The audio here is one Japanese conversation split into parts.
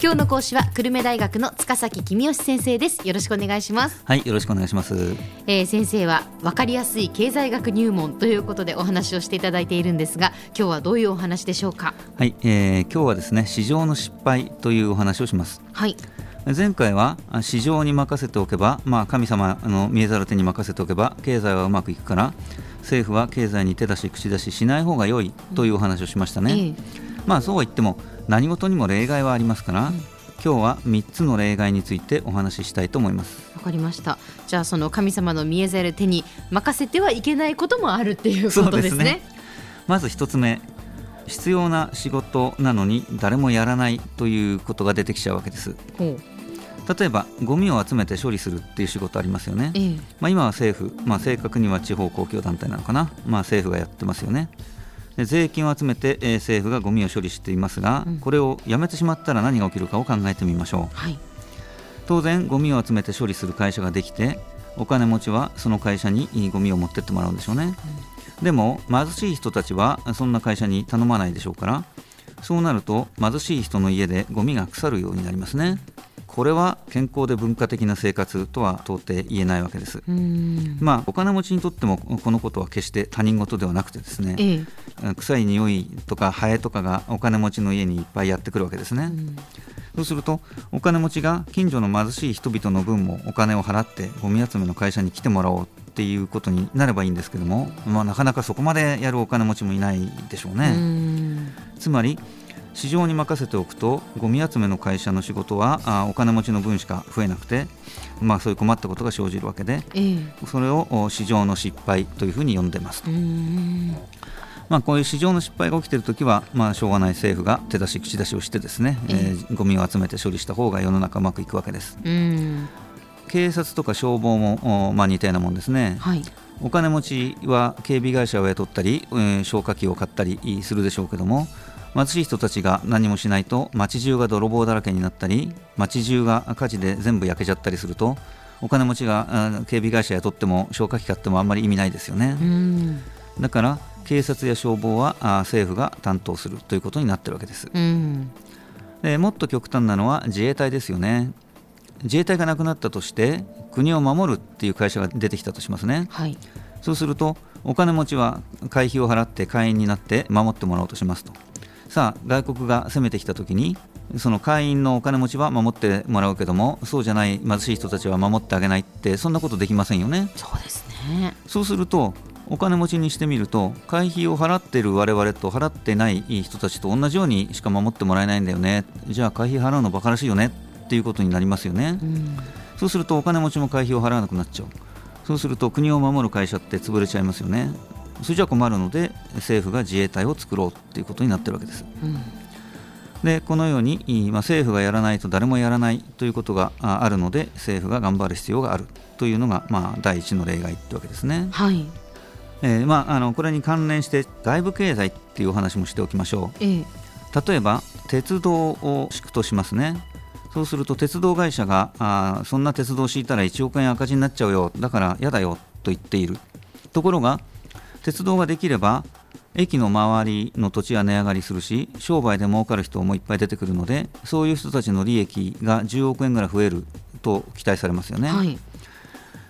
今日の講師は久留米大学の塚崎君吉先生です。よろしくお願いします。はいよろしくお願いします、えー、先生は分かりやすい経済学入門ということでお話をしていただいているんですが今日はどういうお話でしょうか？はい、えー、今日はですね市場の失敗というお話をします。はい。前回は市場に任せておけば、まあ、神様の見えざる手に任せておけば経済はうまくいくから政府は経済に手出し口出ししない方が良いというお話をしましたね、うんええ、まあそうは言っても何事にも例外はありますから、うん、今日は3つの例外についてお話ししたいと思います。わかりました。じゃあその神様の見えざる手に任せてはいけないこともあるっていうことですね、ね、まず1つ目必要な仕事なのに誰もやらないということが出てきちゃうわけです。例えばゴミを集めて処理するっていう仕事ありますよね、ええ、まあ、今は政府、まあ、正確には地方公共団体なのかな、まあ、政府がやってますよね。で税金を集めて、えー、政府がゴミを処理していますが、うん、これをやめてしまったら何が起きるかを考えてみましょう、はい、当然ゴミを集めて処理する会社ができてお金持ちはその会社にゴミを持ってってもらうんでしょうね、うん、でも貧しい人たちはそんな会社に頼まないでしょうからそうなると貧しい人の家でゴミが腐るようになりますねこれは健康で文化的な生活とは到底言えないわけです。まあお金持ちにとってもこのことは決して他人事ではなくてですね、ええ、臭い匂いとかハエとかがお金持ちの家にいっぱいやってくるわけですね。そうするとお金持ちが近所の貧しい人々の分もお金を払ってゴミ集めの会社に来てもらおうっていうことになればいいんですけども、まあ、なかなかそこまでやるお金持ちもいないでしょうね。つまり市場に任せておくとゴミ集めの会社の仕事はあお金持ちの分しか増えなくて、まあ、そういう困ったことが生じるわけで、えー、それを市場の失敗というふうに呼んでますと。まあ、こういう市場の失敗が起きているときは、まあ、しょうがない政府が手出し口出しをしてですね、えー、えー、ゴミを集めて処理した方が世の中うまくいくわけです。警察とか消防も、まあ、似たようなもんですね。はいお金持ちは警備会社を雇ったり、えー、消火器を買ったりするでしょうけども貧しい人たちが何もしないと街中が泥棒だらけになったり街中が火事で全部焼けちゃったりするとお金持ちが警備会社雇っても消火器買ってもあんまり意味ないですよね。だから警察や消防は政府が担当するということになってるわけです。でもっと極端なのは自衛隊ですよね。自衛隊がなくなったとして国を守るっていう会社が出てきたとしますね、はい、そうするとお金持ちは会費を払って会員になって守ってもらおうとしますとさあ外国が攻めてきた時にその会員のお金持ちは守ってもらうけどもそうじゃない貧しい人たちは守ってあげないってそんなことできませんよね。そうですね。そうするとお金持ちにしてみると会費を払ってる我々と払ってない人たちと同じようにしか守ってもらえないんだよね。じゃあ会費払うのバカらしいよね。っていうことになりますよね、うん、そうするとお金持ちも会費を払わなくなっちゃう。そうすると国を守る会社って潰れちゃいますよねそれじゃ困るので政府が自衛隊を作ろうということになってるわけです。うんでこのように、まあ、政府がやらないと誰もやらないということがあるので政府が頑張る必要があるというのが、まあ、第一の例外というわけですね。はいえーまあ、あのこれに関連して外部経済っていうお話もしておきましょう。え例えば鉄道を敷くとしますね。そうすると鉄道会社があそんな鉄道を敷いたら1億円赤字になっちゃうよだから嫌だよと言っているところが鉄道ができれば駅の周りの土地は値上がりするし商売で儲かる人もいっぱい出てくるのでそういう人たちの利益が10億円ぐらい増えると期待されますよね。はい、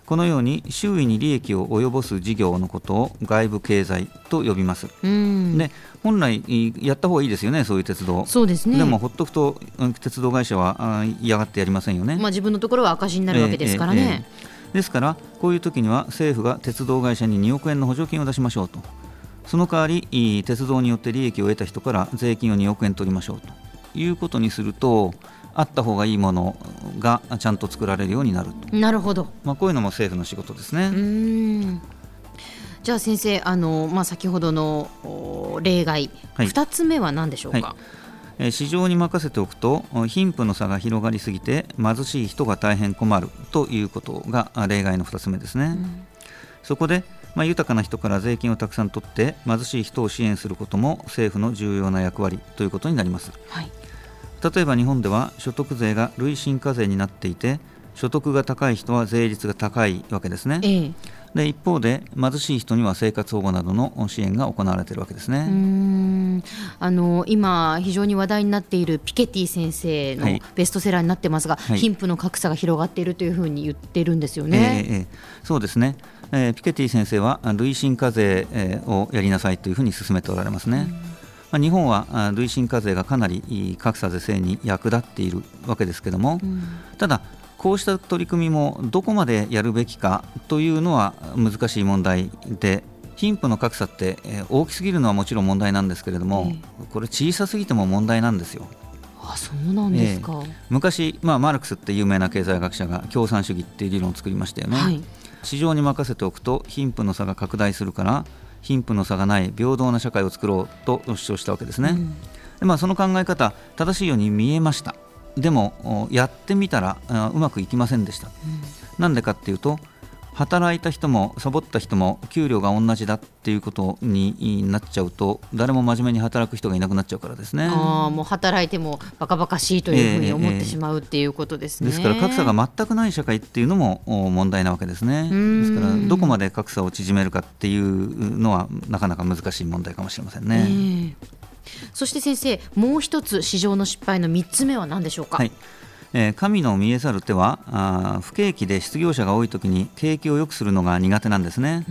このように周囲に利益を及ぼす事業のことを外部経済と呼びます。で本来やった方がいいですよね、そういう鉄道。そうですね。でもほっとくと鉄道会社は嫌がってやりませんよね。まあ自分のところは赤字になるわけですからね。えーえーえーですからこういう時には政府が鉄道会社に2億円の補助金を出しましょうと。その代わり鉄道によって利益を得た人から税金を2億円取りましょうと。いうことにするとあった方がいいものがちゃんと作られるようになると。なるほど、まあ、こういうのも政府の仕事ですね。じゃあ先生あの、まあ、先ほどの例外、はい、2つ目は何でしょうか、はい市場に任せておくと貧富の差が広がりすぎて貧しい人が大変困るということが例外の2つ目ですね、うん、そこで、まあ、豊かな人から税金をたくさん取って貧しい人を支援することも政府の重要な役割ということになります、はい、例えば日本では所得税が累進課税になっていて所得が高い人は税率が高いわけですね、ええ、で一方で貧しい人には生活保護などの支援が行われているわけですね。あの今、非常に話題になっているピケティ先生のベストセラーになってますが、はい、貧富の格差が広がっているというふうに言ってるんですよね。えー、えー、そうですね、えー、ピケティ先生は累進課税をやりなさいというふうに進めておられますね。まあ、日本は累進課税がかなり格差是正に役立っているわけですけれども、ただこうした取り組みもどこまでやるべきかというのは難しい問題で貧富の格差って大きすぎるのはもちろん問題なんですけれども、これ小さすぎても問題なんですよ。あそうなんですか、えー、昔、まあ、マルクスって有名な経済学者が共産主義っていう理論を作りましたよね、はい、市場に任せておくと貧富の差が拡大するから貧富の差がない平等な社会を作ろうと主張したわけですね、うん、でまあ、その考え方正しいように見えましたでもやってみたらうまくいきませんでした。なんでかっていうと働いた人もサボった人も給料が同じだっていうことになっちゃうと誰も真面目に働く人がいなくなっちゃうからですね。あもう働いてもバカバカしいというふうに思ってしまうっていうことですね、ですから格差が全くない社会っていうのも問題なわけですね。ですからどこまで格差を縮めるかっていうのはなかなか難しい問題かもしれませんね。そして先生もう一つ市場の失敗の3つ目は何でしょうか、はい。えー、神の見えざる手はあ不景気で失業者が多いときに景気を良くするのが苦手なんですね、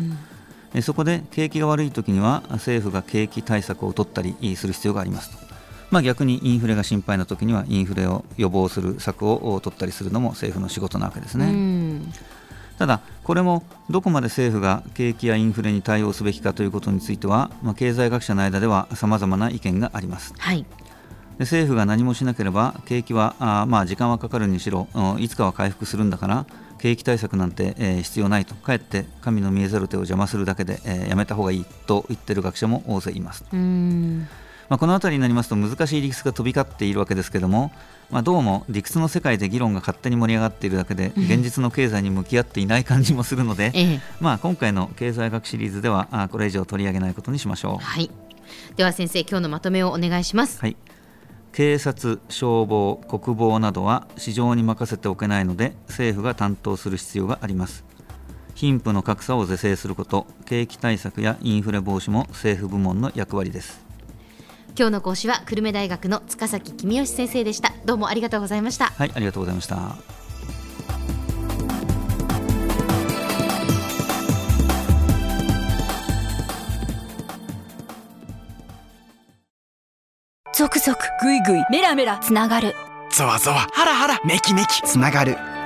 うん、そこで景気が悪いときには政府が景気対策を取ったりする必要がありますまあ、逆にインフレが心配なときにはインフレを予防する策を取ったりするのも政府の仕事なわけですね。うんただ、これもどこまで政府が景気やインフレに対応すべきかということについては、まあ、経済学者の間ではさまざまな意見があります。はいで政府が何もしなければ景気はあまあ時間はかかるにしろいつかは回復するんだから景気対策なんて、えー、必要ないとかえって神の見えざる手を邪魔するだけで、えー、やめた方がいいと言ってる学者も大勢います。まあ、この辺りになりますと難しい理屈が飛び交っているわけですけれども、まあ、どうも理屈の世界で議論が勝手に盛り上がっているだけで、現実の経済に向き合っていない感じもするので、ええ、まあ、今回の経済学シリーズではあこれ以上取り上げないことにしましょう、はい、では先生今日のまとめをお願いします、はい、警察消防国防などは市場に任せておけないので政府が担当する必要があります。貧富の格差を是正すること景気対策やインフレ防止も政府部門の役割です今日の講師は久留米大学の塚崎公義先生でした。どうもありがとうございました。はいありがとうございました。続々ぐいぐいメラメラつながる。ゾワゾワハラハラメキメキつながる